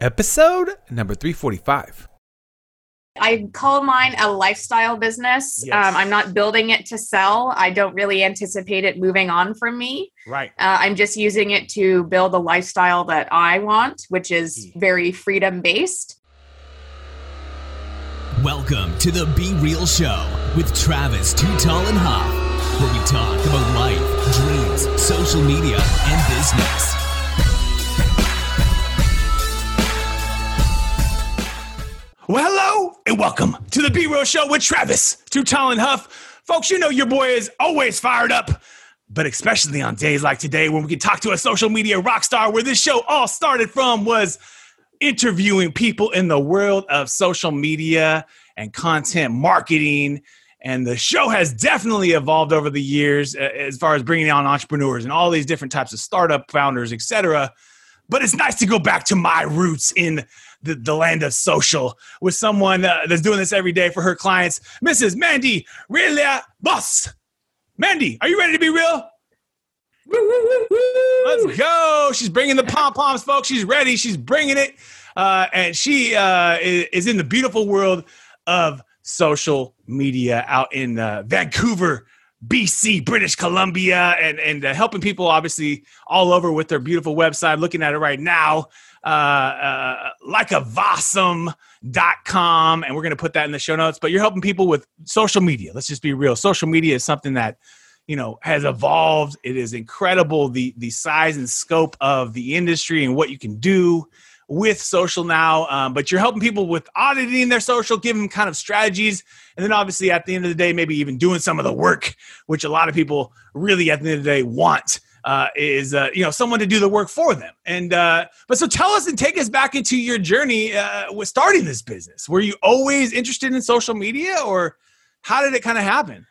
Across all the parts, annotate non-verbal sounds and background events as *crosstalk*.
Episode number 345. I call mine a lifestyle business. Yes. Um, I'm not building it to sell. I don't really anticipate it moving on from me. Right. Uh, I'm just using it to build a lifestyle that I want, which is very freedom based. Welcome to the Be Real Show with Travis Too Tall and Huff, where we talk about life, dreams, social media, and business. Well, hello and welcome to the B Real Show with Travis, Too Tall and Huff. Folks, you know your boy is always fired up, but especially on days like today when we can talk to a social media rock star where this show all started from was interviewing people in the world of social media and content marketing. And the show has definitely evolved over the years uh, as far as bringing on entrepreneurs and all these different types of startup founders, etc. But it's nice to go back to my roots in the, the land of social with someone uh, that's doing this every day for her clients, Mrs. Mandy Relia Boss. Mandy, are you ready to be real? Let's go. She's bringing the pom poms, folks. She's ready. She's bringing it. Uh, and she uh, is, is in the beautiful world of social media out in uh, Vancouver, BC, British Columbia, and, and uh, helping people obviously all over with their beautiful website. Looking at it right now, uh, uh, com, and we're going to put that in the show notes. But you're helping people with social media. Let's just be real. Social media is something that you know has evolved. It is incredible the the size and scope of the industry and what you can do with social now. Um, but you're helping people with auditing their social, giving them kind of strategies, and then obviously at the end of the day, maybe even doing some of the work, which a lot of people really at the end of the day want. Uh, is uh, you know someone to do the work for them and uh, but so tell us and take us back into your journey uh, with starting this business were you always interested in social media or how did it kind of happen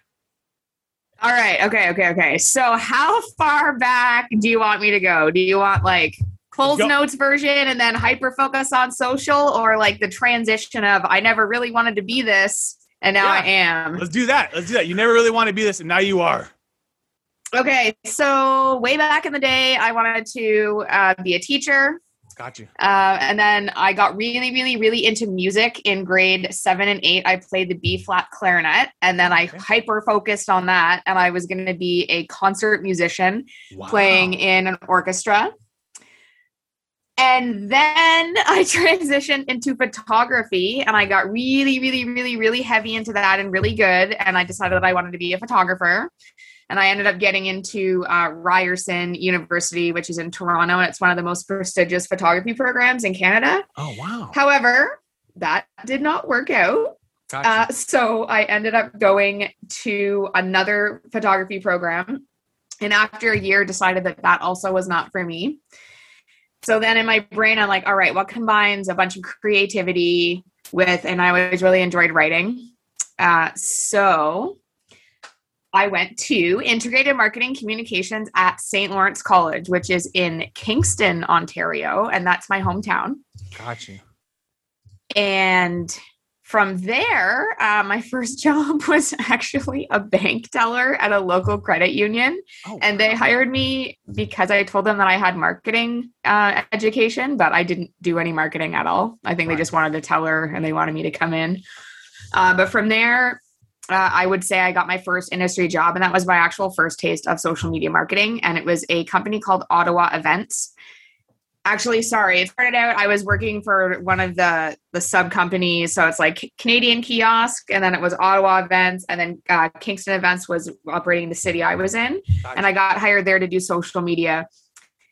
All right. Okay. Okay. Okay. So, how far back do you want me to go? Do you want like Coles Go. Notes version and then hyper focus on social, or like the transition of I never really wanted to be this and now I am? let's do that let's do that you never really want to be this and now you are Okay. So, way back in the day, I wanted to uh, be a teacher. got you Uh, and then I got really, really, really into music in grade seven and eight. I played the B flat clarinet, and then I Okay. hyper focused on that. And I was going to be a concert musician wow. playing in an orchestra. And then *laughs* I transitioned into photography and I got really, really, really, really heavy into that and really good. And I decided that I wanted to be a photographer. And I ended up getting into uh, Ryerson University, which is in Toronto, and it's one of the most prestigious photography programs in Canada. oh wow However, that did not work out. got Uh, so I ended up going to another photography program. And after a year, decided that that also was not for me. So then in my brain, I'm like, all right, what combines a bunch of creativity with, and I always really enjoyed writing. Uh, so I went to integrated marketing communications at St. Lawrence College, which is in Kingston, Ontario. And that's my hometown. got you And from there, uh, my first *laughs* job was actually a bank teller at a local credit union. oh, And they hired me because I told them that I had marketing uh, education, but I didn't do any marketing at all. I think Right. they just wanted a teller and they wanted me to come in. Uh, but from there, uh, I would say I got my first industry job, and that was my actual first taste of social media marketing. And it was a company called Ottawa Events. Actually, sorry, it started out. I was working for one of the the sub companies, so it's like Canadian Kiosk, and then it was Ottawa Events, and then uh, Kingston Events was operating the city I was in, and I got hired there to do social media.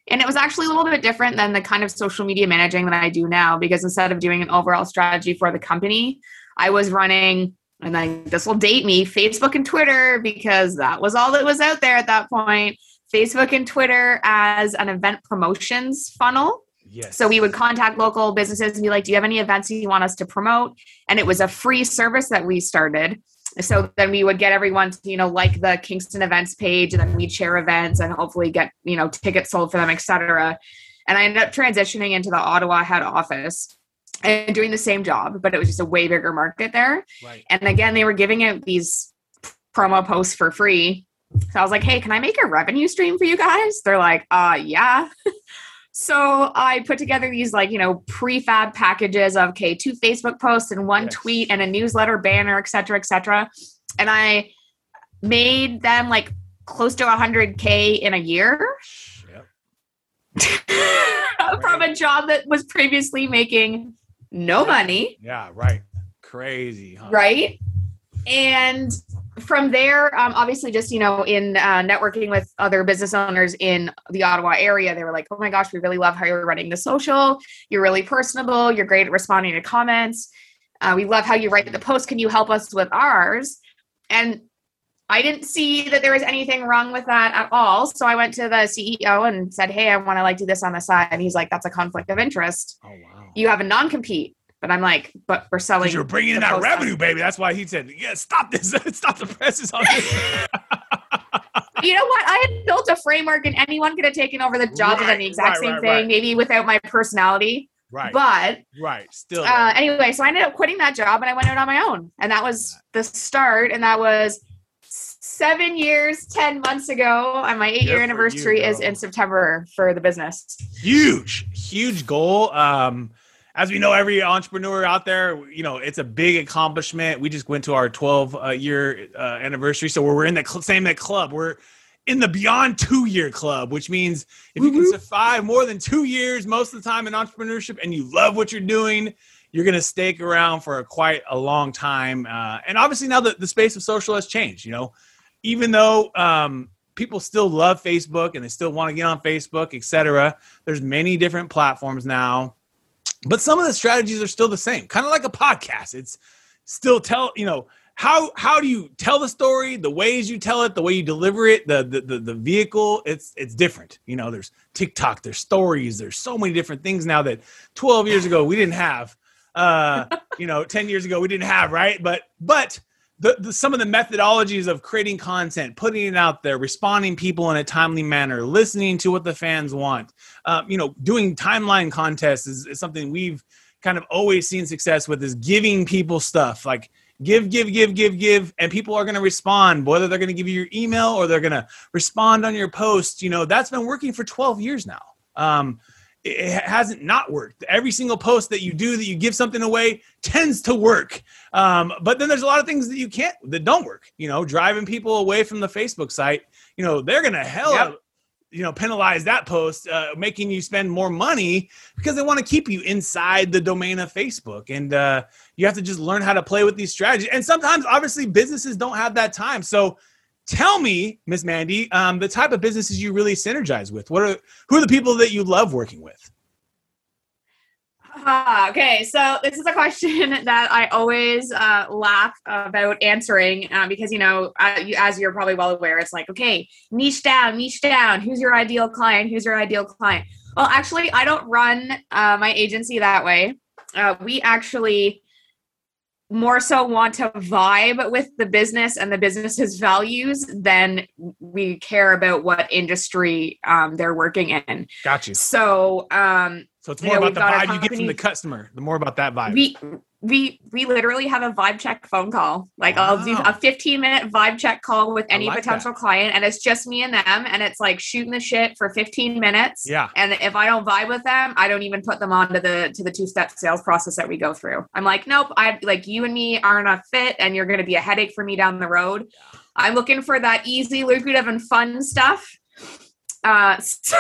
And it was actually a little bit different than the kind of social media managing that I do now, because instead of doing an overall strategy for the company, I was running and then this will date me facebook and twitter because that was all that was out there at that point facebook and twitter as an event promotions funnel yes so we would contact local businesses and be like do you have any events you want us to promote and it was a free service that we started so then we would get everyone to you know like the kingston events page and then we'd share events and hopefully get you know tickets sold for them etc and i ended up transitioning into the ottawa head office and doing the same job, but it was just a way bigger market there. Right. And again, they were giving out these promo posts for free. So I was like, hey, can I make a revenue stream for you guys? They're like, uh, yeah. *laughs* So I put together these like, you know, prefab packages of okay, two Facebook posts and one Yes. tweet and a newsletter banner, et cetera, et cetera. And I made them like close to 100K in a year Yep. *laughs* from a job that was previously making no money. Yeah, right. Crazy, huh? right and from there um, obviously just you know in uh, networking with other business owners in the ottawa area they were like oh my gosh we really love how you're running the social. You're really personable. You're great at responding to comments. Uh, we love how you write the post. Can you help us with ours? And i didn't see that there was anything wrong with that at all. So i went to the ceo and said hey i want to like do this on the side. And he's like that's a conflict of interest. Oh wow. you have a non-compete but i'm like but we're selling you're bringing in that revenue, baby. That's why he said, "Yeah, stop this. *laughs* stop the presses on this." you know what? I had built a framework and anyone could have taken over the job and done the exact right, same right, thing, right. maybe without my personality. right, But right. Still, uh, anyway, so I ended up quitting that job and I went out on my own. And that was the start. And that was seven years, 10 months ago. And my eight Good year anniversary you, is in September for the business. huge, huge goal. Um, as we know, every entrepreneur out there, you know, it's a big accomplishment. We just went to our 12 uh, year uh, anniversary, so we're in the cl- same that club. We're in the beyond two year club, which means if you can survive more than two years most of the time in entrepreneurship and you love what you're doing, you're going to stake around for a, quite a long time. Uh, and obviously, now the, the space of social has changed. You know, even though um, people still love Facebook and they still want to get on Facebook, etc. There's many different platforms now, but some of the strategies are still the same. Kind of like a podcast. It's still tell you know how how do you tell the story, the ways you tell it, the way you deliver it, the the the, the vehicle. It's it's different. You know, there's TikTok, there's stories, there's so many different things now that 12 years ago we didn't have. Uh, you know, 10 years ago we didn't have, right? But but the, the some of the methodologies of creating content, putting it out there, responding people in a timely manner, listening to what the fans want, um, you know, doing timeline contests is, is something we've kind of always seen success with. Is giving people stuff like give, give, give, give, give, and people are going to respond. Whether they're going to give you your email or they're going to respond on your post, you know, that's been working for 12 years now. Um, it hasn't not worked. Every single post that you do that you give something away tends to work. Um, but then there's a lot of things that you can't that don't work. You know, driving people away from the Facebook site. You know, they're gonna hell, Yep. you know, penalize that post, uh, making you spend more money because they want to keep you inside the domain of Facebook. And uh, you have to just learn how to play with these strategies. And sometimes, obviously, businesses don't have that time. So. Tell me, Miss Mandy, um, the type of businesses you really synergize with. What are who are the people that you love working with? Ah, okay, so this is a question *laughs* that I always uh, laugh about answering uh, because you know, uh, as you're probably well aware, it's like okay, niche down, niche down. Who's your ideal client? Who's your ideal client? Well, actually, I don't run uh, my agency that way. Uh, we actually more so want to vibe with the business and the business's values than we care about what industry um, they're working in. Got you. So um, So it's You more know, about the vibe you get from the customer. The more about that vibe. we we we literally have a vibe check phone call. Like i'll do a 15 minute vibe check call with any like potential client and it's just me and them and it's like shooting the shit for 15 minutes. Yeah. and if i don't vibe with them i don't even put them onto the to the two step sales process that we go through. I'm like nope i like you and me aren't a fit and you're going to be a headache for me down the road. I'm looking for that easy lucrative and fun stuff. Uh *laughs* so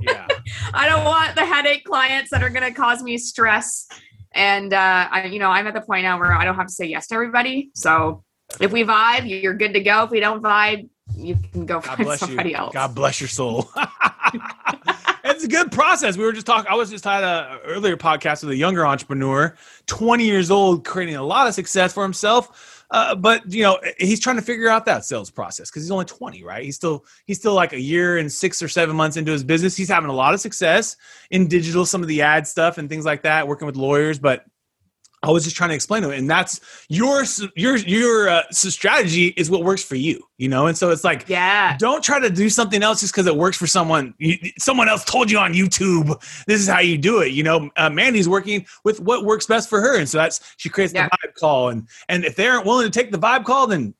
Yeah. I don't want the headache clients that are going to cause me stress. And uh, I, you know, I'm at the point now where I don't have to say yes to everybody. So if we vibe, you're good to go. If we don't vibe, you can go God find somebody you. else. God bless your soul. *laughs* it's a good process. We were just talking. I was just had a earlier podcast with a younger entrepreneur, 20 years old, creating a lot of success for himself. Uh, but you know, he's trying to figure out that sales process because he's only 20, right? He's still he's still like a year and six or seven months into his business. He's having a lot of success in digital, some of the ad stuff and things like that, working with lawyers, but I was just trying to explain to him, and that's your your your uh, strategy is what works for you, you know. And so it's like, yeah. don't try to do something else just because it works for someone. You, someone else told you on YouTube this is how you do it. You know, uh, Mandy's working with what works best for her, and so that's she creates Yeah. the vibe call, and and if they aren't willing to take the vibe call, then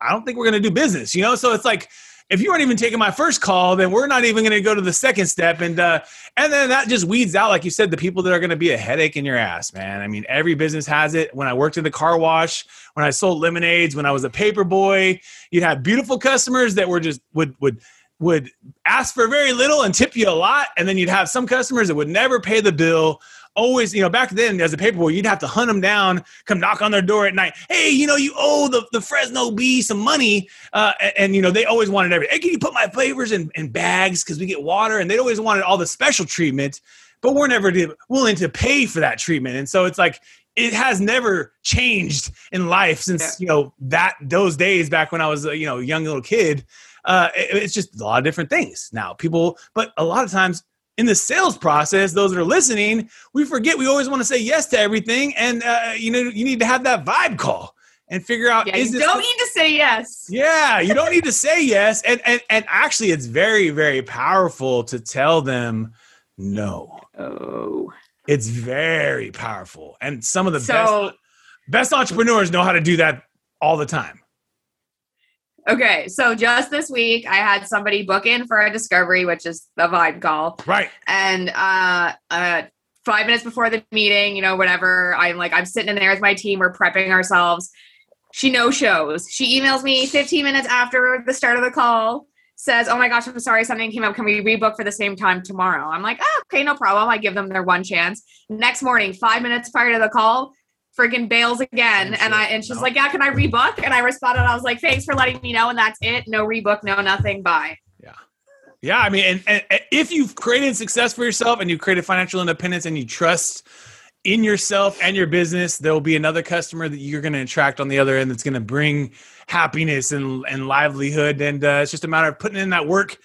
I don't think we're going to do business. You know, so it's like if you aren't even taking my first call, then we're not even going to go to the second step. And uh, and then that just weeds out, like you said, the people that are going to be a headache in your ass, man. I mean, every business has it. When I worked in the car wash, when I sold lemonades, when I was a paper boy, you'd have beautiful customers that were just would would would ask for very little and tip you a lot, and then you'd have some customers that would never pay the bill always, you know, back then as a paperboy, you'd have to hunt them down, come knock on their door at night. Hey, you know, you owe the, the Fresno Bee some money. Uh, and, and, you know, they always wanted everything. Hey, can you put my flavors in, in bags because we get water? And they always wanted all the special treatment, but we're never willing to pay for that treatment. And so it's like, it has never changed in life since, yeah. you know, that those days back when I was a, you know, young little kid. Uh, it, it's just a lot of different things now. People, but a lot of times in the sales process, those that are listening, we forget we always want to say yes to everything, and uh, you know you need to have that vibe call and figure out. Yeah, you don't need to say yes. Yeah, you don't need to say yes, and and and actually, it's very very powerful to tell them no. Oh, it's very powerful, and some of the so, best best entrepreneurs know how to do that all the time. Okay, so just this week, I had somebody book in for a discovery, which is the vibe call. Right. And uh, uh, five minutes before the meeting, you know, whatever, I'm like, I'm sitting in there with my team, we're prepping ourselves. She no shows. She emails me 15 minutes after the start of the call, says, Oh my gosh, I'm sorry, something came up. Can we rebook for the same time tomorrow? I'm like, oh, okay, no problem. I give them their one chance. Next morning, five minutes prior to the call, friggin' bails again. And I and she's no. like, Yeah, can I rebook? And I responded, I was like, Thanks for letting me know. And that's it. No rebook, no nothing. Bye. Yeah. Yeah. I mean, and, and if you've created success for yourself and you've created financial independence and you trust in yourself and your business, there will be another customer that you're going to attract on the other end that's going to bring happiness and, and livelihood. And uh, it's just a matter of putting in that work.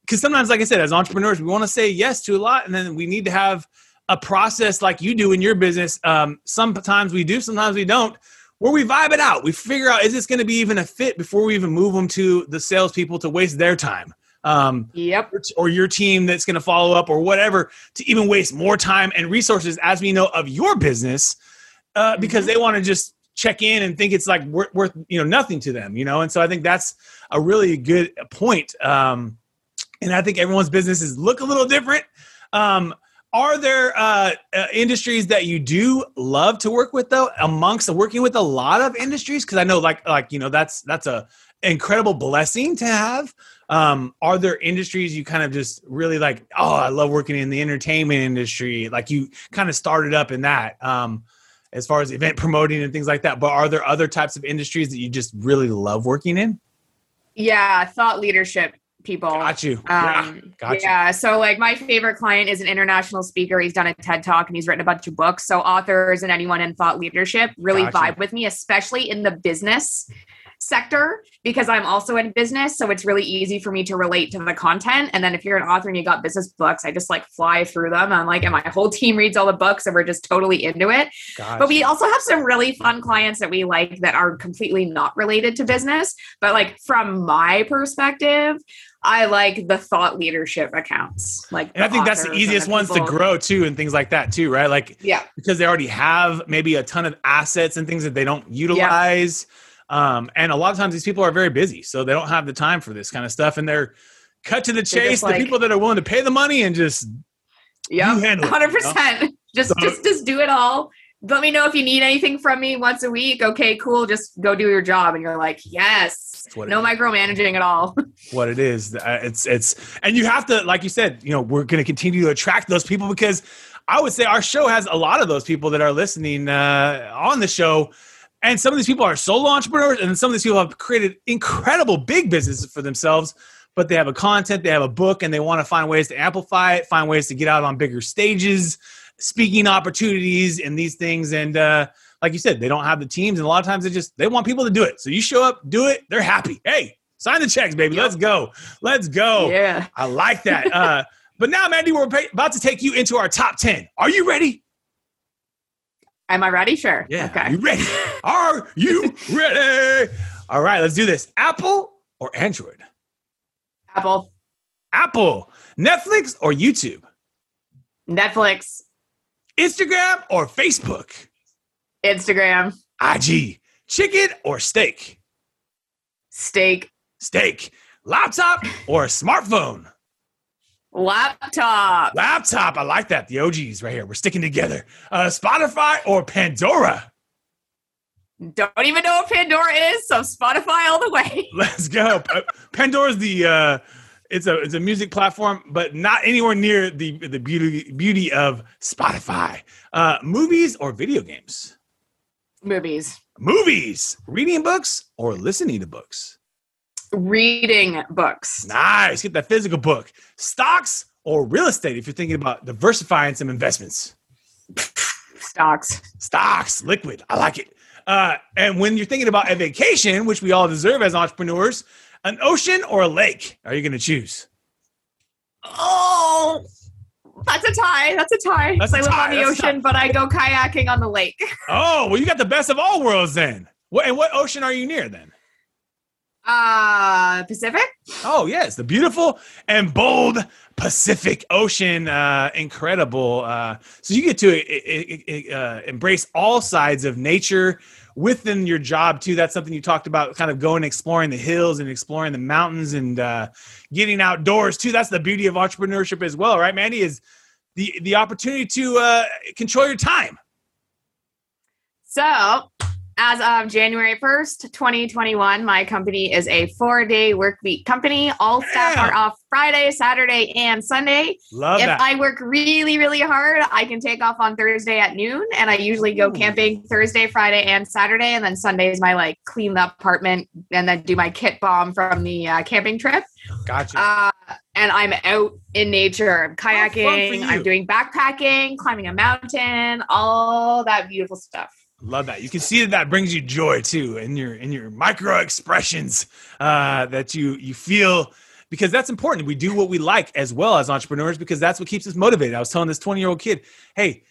Because sometimes, like I said, as entrepreneurs, we want to say yes to a lot, and then we need to have a process like you do in your business. Um, sometimes we do, sometimes we don't. Where we vibe it out, we figure out is this going to be even a fit before we even move them to the salespeople to waste their time. Um, yep. Or your team that's going to follow up or whatever to even waste more time and resources as we know of your business uh, because mm-hmm. they want to just check in and think it's like worth, worth, you know nothing to them you know and so i think that's a really good point um, and i think everyone's businesses look a little different um, are there uh, uh, industries that you do love to work with though amongst working with a lot of industries? Because i know like like you know that's that's a incredible blessing to have. Um, are there industries you kind of just really like oh i love working in the entertainment industry like you kind of started up in that um, as far as event promoting and things like that but are there other types of industries that you just really love working in? Yeah thought leadership people. Got you. Um, yeah, got yeah. You. So like my favorite client is an international speaker. He's done a TED talk and he's written a bunch of books. So authors and anyone in thought leadership really got vibe you. with me, especially in the business sector because I'm also in business. So it's really easy for me to relate to the content. And then if you're an author and you got business books, I just like fly through them. I'm like, and my whole team reads all the books and we're just totally into it. But we also have some really fun clients that we like that are completely not related to business. But like from my perspective, I like the thought leadership accounts. Like, and I think that's the easiest the ones to grow too, and things like that too, right? Like, yeah, because they already have maybe a ton of assets and things that they don't utilize. Yeah. Um, and a lot of times these people are very busy, so they don't have the time for this kind of stuff, and they're cut to the chase. Like, the people that are willing to pay the money and just yeah, hundred percent. *laughs* Just so, just just do it all let me know if you need anything from me once a week. Okay, cool. Just go do your job. And you're like, yes, no micromanaging at all. *laughs* what it is. Uh, it's, it's, and you have to, like you said, you know, we're going to continue to attract those people because I would say our show has a lot of those people that are listening uh, on the show. And some of these people are solo entrepreneurs, and some of these people have created incredible big businesses for themselves. But they have a content, they have a book, and they want to find ways to amplify it, find ways to get out on bigger stages speaking opportunities and these things. And uh, like you said, they don't have the teams, and a lot of times they just they want people to do it. So you show up, do it, they're happy. Hey, sign the checks, baby. Yep. Let's go. Let's go. Yeah, I like that. *laughs* uh, but now, Mandy, we're about to take you into our top ten. Are you ready? Am I ready? Sure. Yeah. Okay. You ready? *laughs* Are you ready? All right, let's do this. Apple or Android? Apple. Apple. Netflix or YouTube? Netflix. Instagram or Facebook? Instagram. IG. Chicken or steak? Steak. Steak. laptop or smartphone? Laptop. Laptop. I like that. The OGs right here. We're sticking together. Uh, Spotify or Pandora? Don't even know what Pandora is, so Spotify all the way. *laughs* Let's go. Pandora's the uh, it's a it's a music platform, but not anywhere near the the beauty beauty of Spotify. Uh, movies or video games? Movies. Movies. Reading books or listening to books? Reading books. Nice. Get that physical book. Stocks or real estate if you're thinking about diversifying some investments. Stocks. Stocks, liquid. I like it. Uh, and when you're thinking about a vacation, which we all deserve as entrepreneurs, an ocean or a lake are you going to choose? Oh, that's a tie. That's a tie. That's a I live tie, on the that's ocean, but I go kayaking on the lake. Oh, well, you got the best of all worlds then. What, and what ocean are you near then? Uh, Pacific. Oh, yes, the beautiful and bold Pacific Ocean. Uh, incredible. Uh, so you get to uh, embrace all sides of nature within your job too. That's something you talked about, kind of going exploring the hills and exploring the mountains and uh, getting outdoors too. That's the beauty of entrepreneurship as well, right, Mandy? Is the the opportunity to uh, control your time. So, as of January 1st, 2021, my company is a four day work week company. All staff Damn. are off Friday, Saturday, and Sunday. Love if that. I work really, really hard, I can take off on Thursday at noon. And I usually go Ooh. camping Thursday, Friday, and Saturday. And then Sunday is my like clean the apartment and then do my kit bomb from the uh, camping trip. gotcha. Uh, and I'm out in nature. I'm kayaking. I'm doing backpacking, climbing a mountain, all that beautiful stuff. Love that. You can see that that brings you joy too in your in your micro expressions uh, that you you feel because that's important. We do what we like as well as entrepreneurs because that's what keeps us motivated. I was telling this 20 year old kid, hey,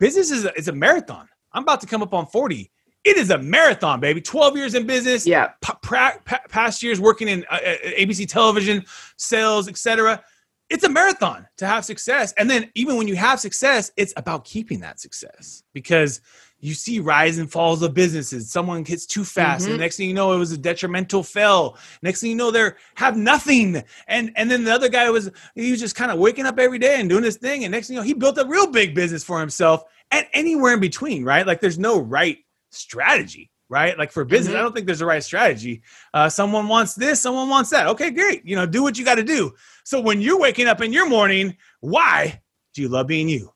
business is a, is a marathon. I'm about to come up on 40. It is a marathon, baby. 12 years in business. Yeah. pa- pra- pa- past years working in uh, uh, ABC television, sales, etc. It's a marathon to have success. And then even when you have success, it's about keeping that success because you see rise and falls of businesses. Someone gets too fast, and Mhm. next thing you know, it was a detrimental fell. Next thing you know, they have nothing. And and then the other guy was he was just kind of waking up every day and doing his thing. And next thing you know, he built a real big business for himself. And anywhere in between, right? Like there's no right strategy, right? Like for business, Mhm. I don't think there's a right strategy. Uh, someone wants this, someone wants that. Okay, great. You know, do what you got to do. So when you're waking up in your morning, why do you love being you?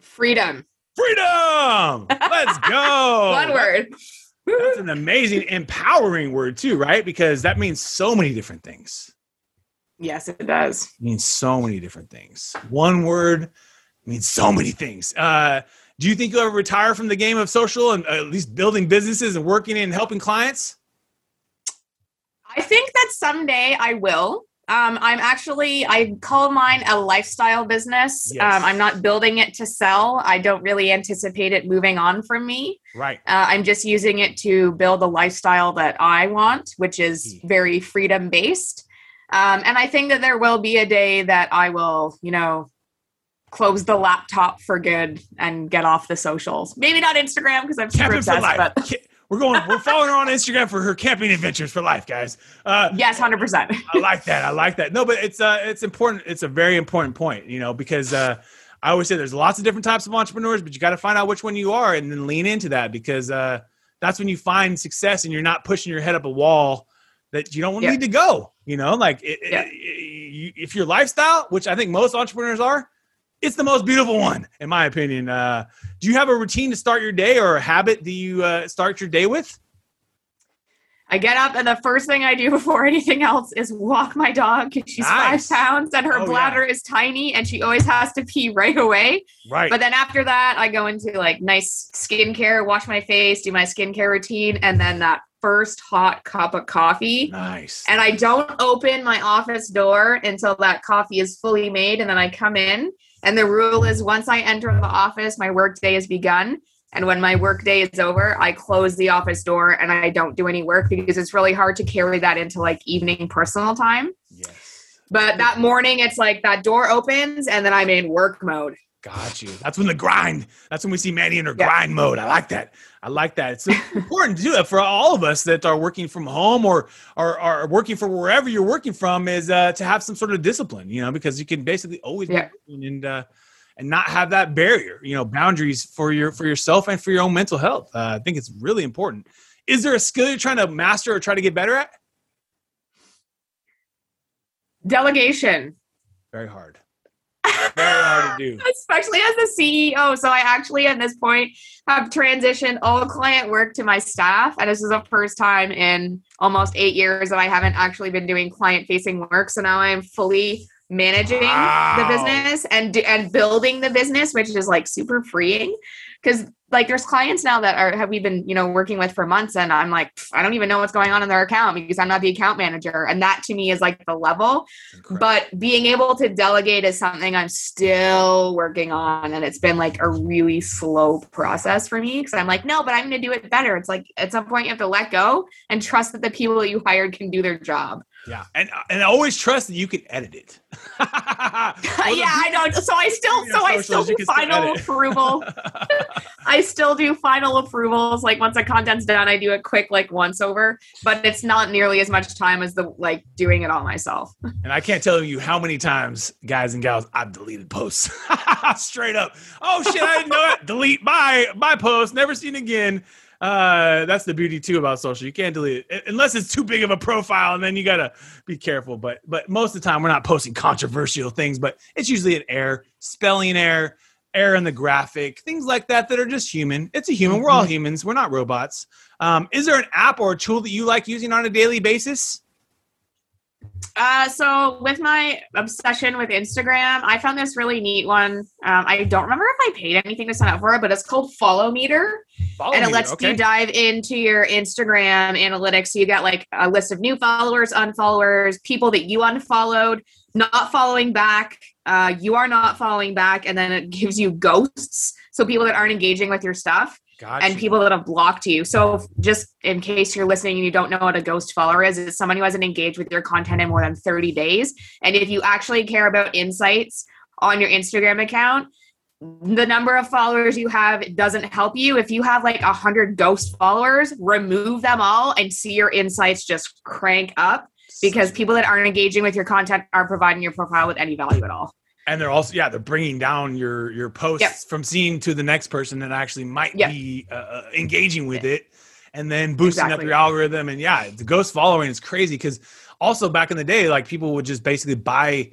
Freedom. Freedom. Let's *laughs* go. One word. That's an amazing, empowering word too, right? Because that means so many different things. Yes, it does. It means so many different things. One word means so many things. Uh, do you think you'll ever retire from the game of social and at least building businesses and working and helping clients? I think that someday I will. Um, I'm actually, I call mine a lifestyle business. Yes. Um, I'm not building it to sell. I don't really anticipate it moving on from me. Right. Uh, I'm just using it to build a lifestyle that I want, which is very freedom based. Um, and I think that there will be a day that I will, you know, close the laptop for good and get off the socials. Maybe not Instagram because I'm for obsessed, but We're going. We're following her on Instagram for her camping adventures for life, guys. Uh, yes, hundred percent. I like that. I like that. No, but it's uh it's important. It's a very important point, you know, because uh I always say there's lots of different types of entrepreneurs, but you got to find out which one you are and then lean into that because uh that's when you find success and you're not pushing your head up a wall that you don't Yeah. need to go. You know, like it, Yeah. it- you- if your lifestyle, which I think most entrepreneurs are, it's the most beautiful one, in my opinion. Uh, do you have a routine to start your day or a habit that you uh, start your day with? I get up and the first thing I do *laughs* before anything else is walk my dog she's Nice. five pounds and her Oh, yeah. bladder is tiny and she always has to pee right away. Right. But then after that, I go into like nice skincare, wash my face, do my skincare routine, and then that first hot cup of coffee. nice. And I don't open my office door until that coffee is fully made. And then I come in. And the rule is once I enter the office, my work day has begun. And when my work day is over, I close the office door and I don't do any work because it's really hard to carry that into like evening personal time. yes. But that morning, it's like that door opens and then I'm in work mode. Got you. That's when the grind. That's when we see Manny in her Yeah. grind mode. I like that. I like that. It's important to do that for all of us that are working from home or are, are working from wherever you're working from. Is uh, to have some sort of discipline, you know, because you can basically always Yeah. and uh, and not have that barrier, you know, boundaries for your for yourself and for your own mental health. Uh, I think it's really important. Is there a skill you're trying to master or try to get better at? Delegation. Very hard. Very hard to *gasps* do. especially as the CEO. So I actually at this point have transitioned all client work to my staff. And this is the first time in almost eight years that I haven't actually been doing client facing work. So now I'm fully managing Wow. the business and and building the business, which is like super freeing. Because like there's clients now that are have we been you know working with for months, and I'm like I don't even know what's going on in their account because I'm not the account manager, and that to me is like the level Incredible. but being able to delegate is something I'm still working on. And it's been like a really slow process for me because I'm like, no, but I'm going to do it better. It's like at some point you have to let go and trust that the people that you hired can do their job. Yeah, and and always trust that you can edit it. *laughs* Yeah, I know. So I still, so I still do can still final approval. *laughs* I still do final approvals. Like once the content's done, I do a quick like once over, but it's not nearly as much time as the like doing it all myself. *laughs* And I can't tell you how many times, guys and gals, I've deleted posts straight up. Oh shit, I didn't know it. Delete my my post, never seen again. Uh, that's the beauty too about social. You can't delete it unless it's too big of a profile, and then you gotta be careful. But but most of the time, we're not posting controversial things, but it's usually an error, spelling error, error in the graphic, things like that that are just human. It's a human. We're all humans. We're not robots. Um, is there an app or a tool that you like using on a daily basis? Uh, so with my obsession with Instagram, I found this really neat one. Um, I don't remember if I paid anything to sign up for it, but it's called Follow Meter, Follow and it me, lets okay. you dive into your Instagram analytics. So you get like a list of new followers, unfollowers, people that you unfollowed, not following back. Uh, you are not following back, and then it gives you ghosts. So people that aren't engaging with your stuff Gotcha. and people that have blocked you. So, just in case you're listening and you don't know what a ghost follower is, it's someone who hasn't engaged with your content in more than 30 days. And if you actually care about insights on your Instagram account, the number of followers you have doesn't help you. If you have like 100 ghost followers, remove them all and see your insights just crank up because people that aren't engaging with your content aren't providing your profile with any value at all. And they're also yeah they're bringing down your your posts Yep. from seeing to the next person that actually might Yep. be uh, uh, engaging with it and then boosting up your algorithm and yeah the ghost following is crazy because also back in the day like people would just basically buy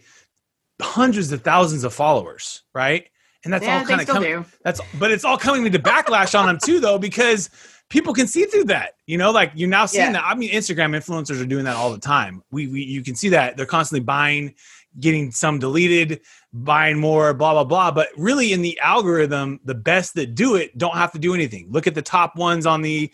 hundreds of thousands of followers right and that's yeah, all kind of coming do. that's but it's all coming into backlash on them too though because people can see through that you know like you're now seeing Yeah. that. I mean instagram influencers are doing that all the time. We, we you can see that they're constantly buying getting some deleted buying more blah blah blah. But really in the algorithm the best that do it don't have to do anything. Look at the top ones on the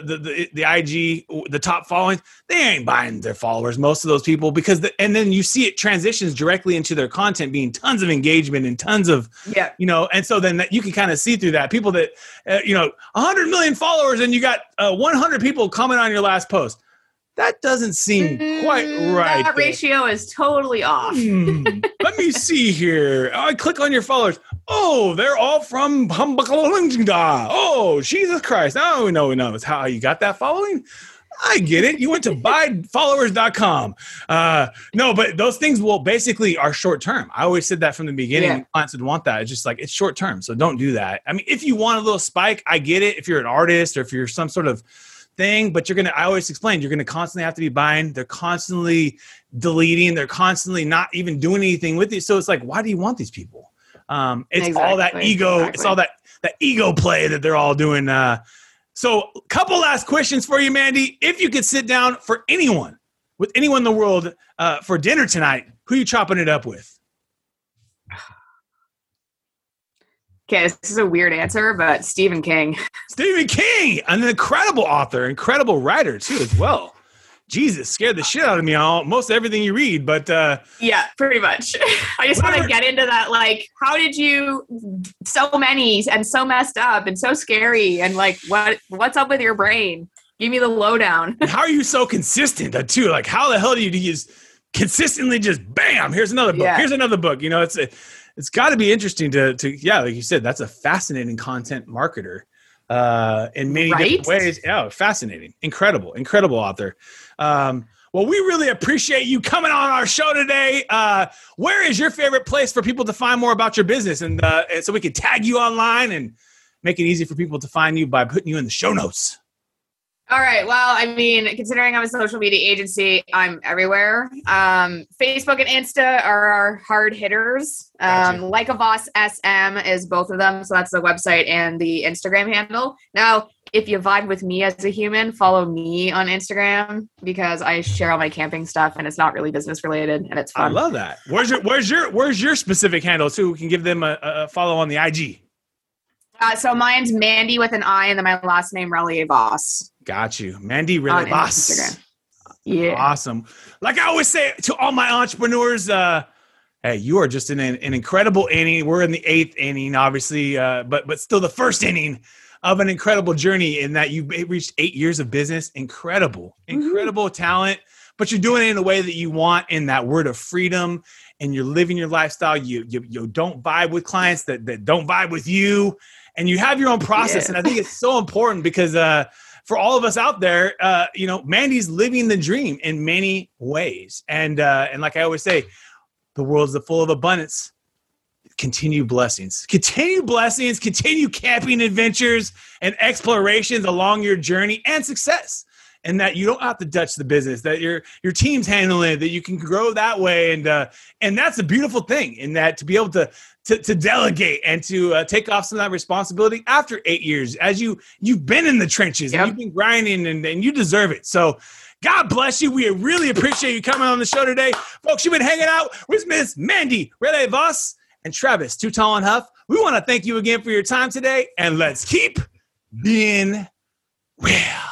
the the the, the ig the top followings they ain't buying their followers most of those people because the, and then you see it transitions directly into their content being tons of engagement and tons of Yeah. you know and so then that you can kind of see through that people that uh, you know 100 million followers and you got uh, 100 people comment on your last post that doesn't seem quite Mm, right That there. ratio is totally off. Hmm, *laughs* let me see here i click on your followers oh they're all from Humbucklinga. oh jesus christ now we know we know it's how you got that following I get it. You went to *laughs* buyfollowers.com. Uh, no, but those things will basically are short term. I always said that from the beginning. Yeah. Clients would want that. It's just like it's short term. So don't do that. I mean, if you want a little spike, I get it. If you're an artist or if you're some sort of thing, but you're gonna I always explain you're gonna constantly have to be buying. They're constantly deleting, they're constantly not even doing anything with you. So it's like, why do you want these people? Um, it's all that Exactly, ego, it's all that that ego play that they're all doing. Uh so, couple last questions for you, Mandy. If you could sit down for anyone, with anyone in the world, uh, for dinner tonight, who you chopping it up with? Okay, this is a weird answer, but Stephen King. Stephen King, an incredible author, incredible writer too, as well. Jesus, scared the shit out of me on most everything you read, but uh, Yeah, pretty much. *laughs* I just want to get into that. Like, how did you so many and so messed up and so scary and like what what's up with your brain? Give me the lowdown. how are you so consistent uh, too? Like, how the hell do you, do you just consistently just bam? Here's another book. Yeah. Here's another book. You know, it's a, it's got to be interesting to to yeah, like you said, that's a fascinating content marketer uh, in many Right? different ways. Yeah, fascinating, incredible, incredible author. Um, well, we really appreciate you coming on our show today. Uh, where is your favorite place for people to find more about your business, and, uh, and so we can tag you online and make it easy for people to find you by putting you in the show notes. All right. Well, I mean, considering I'm a social media agency, I'm everywhere. Um, Facebook and Insta are our hard hitters. Um, Gotcha. like a Voss SM is both of them. So that's the website and the Instagram handle. Now, if you vibe with me as a human, follow me on Instagram because I share all my camping stuff and it's not really business related and it's fun. I love that. Where's your where's your where's your specific handle so we can give them a, a follow on the IG? Uh, so mine's Mandy with an I and then my last name, Relier Voss. Got you, Mandy. Really, boss. Yeah. Awesome. Like I always say to all my entrepreneurs, uh, hey, you are just in an, an incredible inning. We're in the eighth inning, obviously, uh, but but still the first *laughs* inning of an incredible journey in that you've reached eight years of business. Incredible, incredible talent. But you're doing it in a way that you want in that word of freedom, and you're living your lifestyle. You you, you don't vibe with clients that, that don't vibe with you, and you have your own process. Yeah. And I think it's so important because uh, for all of us out there, uh, you know, Mandy's living the dream in many ways. And uh, and like I always say, the world's a full of abundance. Continue blessings, continue blessings, continue camping adventures and explorations along your journey and success. And that you don't have to touch the business, that your your team's handling it, that you can grow that way, and uh, and that's a beautiful thing. In that to be able to to, to delegate and to uh, take off some of that responsibility after eight years, as you you've been in the trenches Yep. and you've been grinding, and, and you deserve it. So. God bless you. We really appreciate you coming on the show today. Folks, you've been hanging out with Miss Mandy Rele Voss and Travis Too Tall and Huff. We want to thank you again for your time today, and let's keep being real.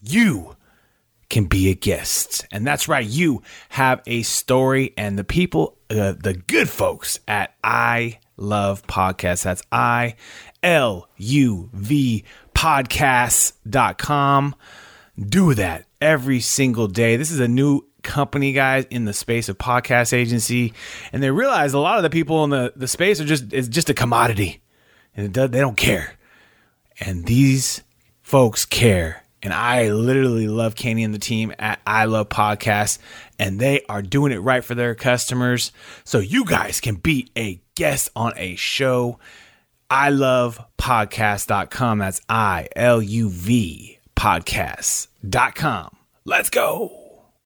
You can be a guest. And that's right, you have a story, and the people, uh, the good folks at I Love Podcasts, that's I L U V podcasts.com, do that every single day. This is a new company, guys, in the space of podcast agency, and they realize a lot of the people in the, the space are just, it's just a commodity, and does, they don't care. And these folks care. And I literally love Kenny and the team at I Love Podcasts, and they are doing it right for their customers. So you guys can be a guest on a show. I love podcast.com. That's I L U V podcast.com. Let's go.